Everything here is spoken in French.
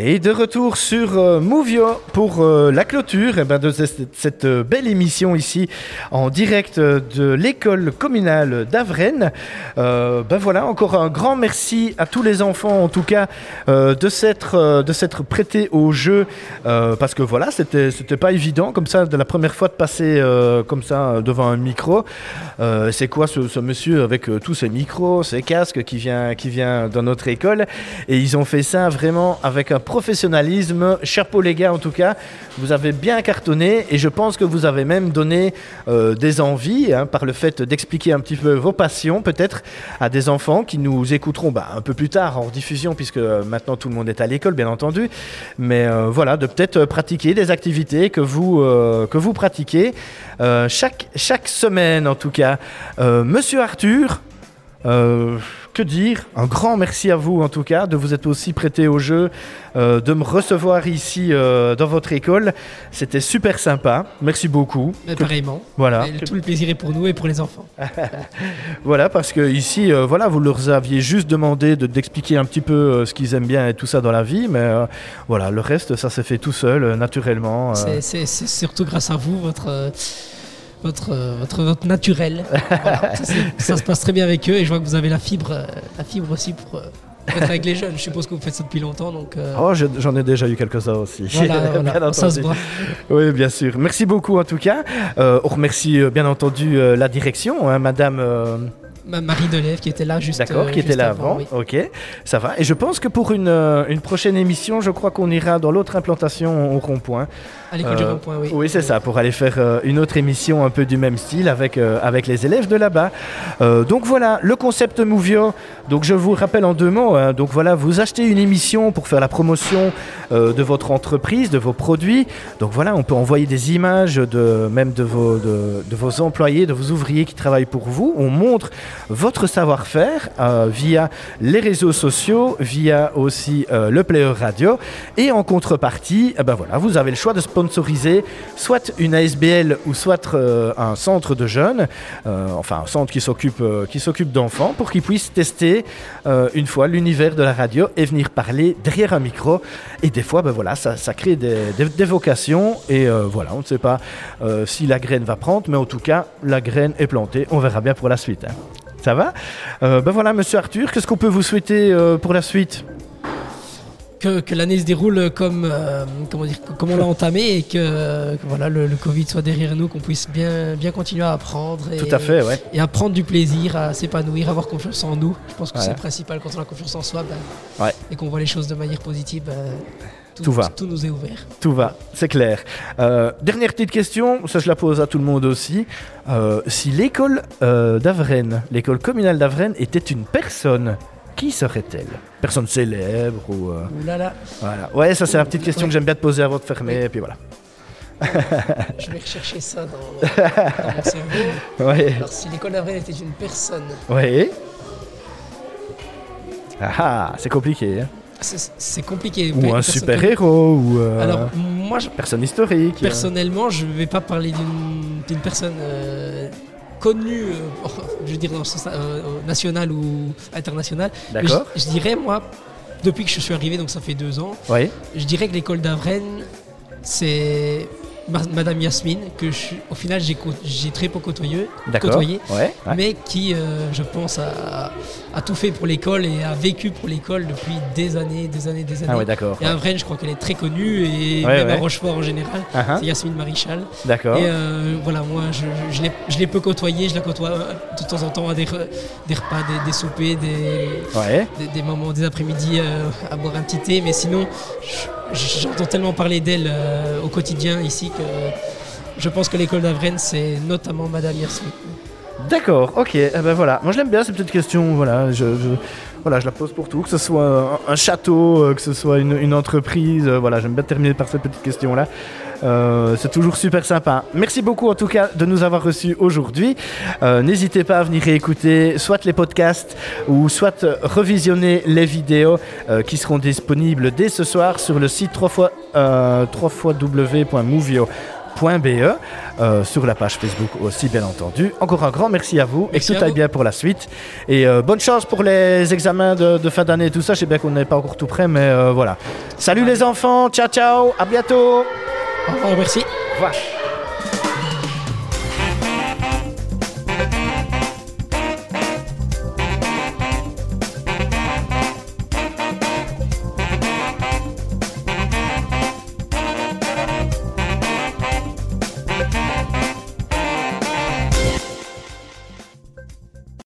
Et de retour sur euh, Movio pour euh, la clôture eh ben, de cette, euh, belle émission ici en direct de l'école communale d'Avrennes. Euh, ben voilà, encore un grand merci à tous les enfants en tout cas euh, de s'être prêtés au jeu euh, parce que voilà, c'était pas évident comme ça de la première fois de passer euh, comme ça devant un micro. Euh, C'est quoi ce, monsieur avec euh, tous ses micros, ses casques qui vient qui vient dans notre école? Et ils ont fait ça vraiment avec un professionnalisme. Chapeau les gars en tout cas, vous avez bien cartonné et je pense que vous avez même donné euh, des envies hein, par le fait d'expliquer un petit peu vos passions peut-être à des enfants qui nous écouteront bah, un peu plus tard en diffusion puisque euh, maintenant tout le monde est à l'école bien entendu. Mais euh, voilà, de peut-être pratiquer des activités que vous, que vous pratiquez chaque, chaque semaine en tout cas. Monsieur Arthur, que dire Un grand merci à vous en tout cas de vous être aussi prêté au jeu, euh, de me recevoir ici euh, dans votre école. C'était super sympa. Merci beaucoup. Mais pareillement. Voilà. Tout le plaisir est pour nous et pour les enfants. Voilà, parce que ici, euh, voilà, vous leur aviez juste demandé de- d'expliquer un petit peu ce qu'ils aiment bien et tout ça dans la vie, mais voilà, le reste, ça s'est fait tout seul, naturellement. C'est- surtout grâce à vous, votre, votre, euh, votre, votre naturel. Voilà. ça, se passe très bien avec eux et je vois que vous avez la fibre, euh, la fibre aussi pour, euh, pour être avec les jeunes. Je suppose que vous faites ça depuis longtemps, donc euh, Oh, je- j'en ai déjà eu quelques-uns aussi. voilà, voilà, ça se voit. Oui, bien sûr. Merci beaucoup en tout cas. Euh, on remercie bien entendu la direction, hein, Madame. Ma- Marie Delève qui était là juste D'accord, euh, qui était là avant. oui. Ok, ça va. Et je pense que pour une, euh, une prochaine émission, je crois qu'on ira dans l'autre implantation au rond-point. À l'école du Euh, rond-point, oui. Oui, c'est ça, pour aller faire une autre émission un peu du même style avec, avec les élèves de là-bas. Donc voilà, le concept Movio. Donc je vous rappelle en deux mots. hein. donc voilà, vous achetez une émission pour faire la promotion de votre entreprise, de vos produits. Donc voilà, on peut envoyer des images de même de vos, de, de vos employés, de vos ouvriers qui travaillent pour vous. On montre votre savoir-faire euh, via les réseaux sociaux, via aussi euh, le player radio. Et en contrepartie, eh ben voilà, vous avez le choix de sponsoriser soit une ASBL ou soit euh, un centre de jeunes, enfin un centre qui s'occupe qui s'occupe d'enfants pour qu'ils puissent tester une fois l'univers de la radio et venir parler derrière un micro. Et des fois, ben voilà, ça, crée des, vocations et voilà, on ne sait pas si la graine va prendre, mais en tout cas, la graine est plantée. On verra bien pour la suite. hein. Ça va Euh, Ben voilà, Monsieur Arthur, qu'est-ce qu'on peut vous souhaiter euh, pour la suite? Que, que l'année se déroule comme, euh, comment dire, comme on l'a entamé et que, que voilà, le, le Covid soit derrière nous, qu'on puisse bien, bien continuer à apprendre et, Tout à fait, ouais. et à prendre du plaisir, à s'épanouir, à avoir confiance en nous. Je pense que Ouais. c'est le principal quand on a confiance en soi ben, Ouais. et qu'on voit les choses de manière positive. ben, tout, Tout va. Tout nous est ouvert. Tout va, c'est clair. Euh, dernière petite question, ça je la pose à tout le monde aussi. Euh, si l'école euh, d'Avrennes, l'école communale d'Avrennes était une personne, qui serait-elle? Personne célèbre ou... euh, Ouh là là, voilà. Ouais, ça c'est la petite question Ouais. que j'aime bien te poser avant de fermer, et puis voilà. je vais rechercher ça dans, dans mon cerveau. Ouais, Alors, si l'école d'Avril était une personne, ouais. Ah ah, c'est compliqué. hein. C'est compliqué. Ou un super-héros, ou euh, Alors, moi, je, personne historique. euh. Personnellement, je ne vais pas parler d'une personne euh, connue, euh, je veux dire dans le sens national ou international. D'accord. Je, je dirais, moi, depuis que je suis arrivé, donc ça fait deux ans, Oui, je dirais que l'école d'Avrennes, c'est Madame Yasmine, que je, au final j'ai très peu côtoyé, d'accord. côtoyé Ouais, ouais. mais qui, euh, je pense, a, a tout fait pour l'école et a vécu pour l'école depuis des années, des années, des années. Ah ouais, d'accord. Et à Avrennes, je crois qu'elle est très connue, et même à. Rochefort en général. Ah ah, C'est Yasmine Maréchal. D'accord. Et euh, voilà, moi, je, je, je l'ai- je l'ai peu côtoyé, je la côtoie euh, de temps en temps à des, re- des repas, des, des soupers, des, des, des moments, des après-midi euh, à boire un petit thé. Mais sinon, je- j'entends tellement parler d'elle euh, au quotidien ici que je pense que l'école d'Avrennes, c'est notamment Madame Yasmine. D'accord, ok, eh ben voilà. Moi je l'aime bien cette petite question, voilà, je, voilà, je la pose pour tout, que ce soit un, château, euh, que ce soit une, entreprise, euh, voilà, j'aime bien terminer par cette petite question-là. Euh, c'est toujours super sympa. Merci beaucoup en tout cas de nous avoir reçus aujourd'hui. N'hésitez pas à venir réécouter soit les podcasts ou soit revisionner les vidéos qui seront disponibles dès ce soir sur le site 3 fois, 3 fois euh, sur la page Facebook aussi, bien entendu. Encore un grand merci à vous Merci et que tout aille bien pour la suite. Et euh, bonne chance pour les examens de, de fin d'année et tout ça. Je sais bien qu'on n'est pas encore tout prêt, mais euh, voilà. Salut les enfants, ciao ciao, à bientôt. Au revoir, merci.